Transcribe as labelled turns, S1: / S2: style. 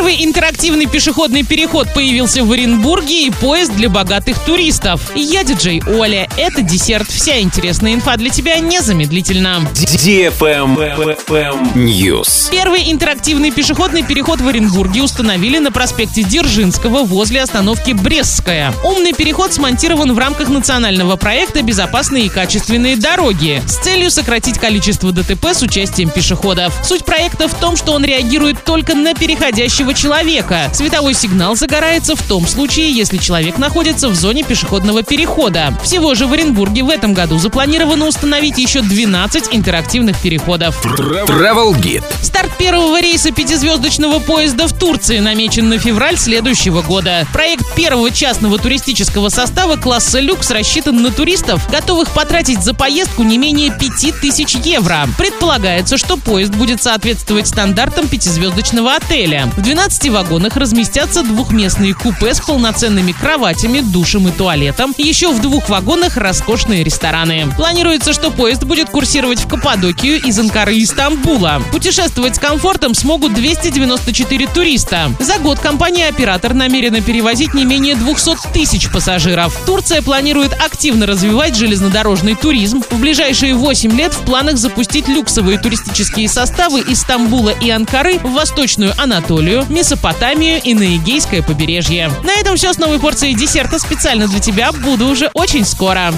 S1: Первый интерактивный пешеходный переход появился в Оренбурге и поезд для богатых туристов. Я диджей Оля. Это десерт. Вся интересная инфа для тебя незамедлительно.
S2: News.
S1: Первый интерактивный пешеходный переход в Оренбурге установили на проспекте Дзержинского возле остановки Брестская. Умный переход смонтирован в рамках национального проекта «Безопасные и качественные дороги» с целью сократить количество ДТП с участием пешеходов. Суть проекта в том, что он реагирует только на переходящего человека. Световой сигнал загорается в том случае, если человек находится в зоне пешеходного перехода. Всего же в Оренбурге в этом году запланировано установить еще 12 интерактивных переходов.
S2: Travel Guide.
S1: Старт первого рейса пятизвездочного поезда в Турции намечен на февраль следующего года. Проект первого частного туристического состава класса люкс рассчитан на туристов, готовых потратить за поездку не менее 5000 евро. Предполагается, что поезд будет соответствовать стандартам пятизвездочного отеля. В 12 вагонах разместятся двухместные купе с полноценными кроватями, душем и туалетом. Еще в двух вагонах роскошные рестораны. Планируется, что поезд будет курсировать в Каппадокию из Анкары и Стамбула. Путешествовать с комфортом смогут 294 туриста. За год компания-оператор намерена перевозить не менее 200 тысяч пассажиров. Турция планирует активно развивать железнодорожный туризм. В ближайшие 8 лет в планах запустить люксовые туристические составы из Стамбула и Анкары в Восточную Анатолию, Месопотамию и на Эгейское побережье. На этом все с новой порцией десерта специально для тебя. Буду уже очень скоро.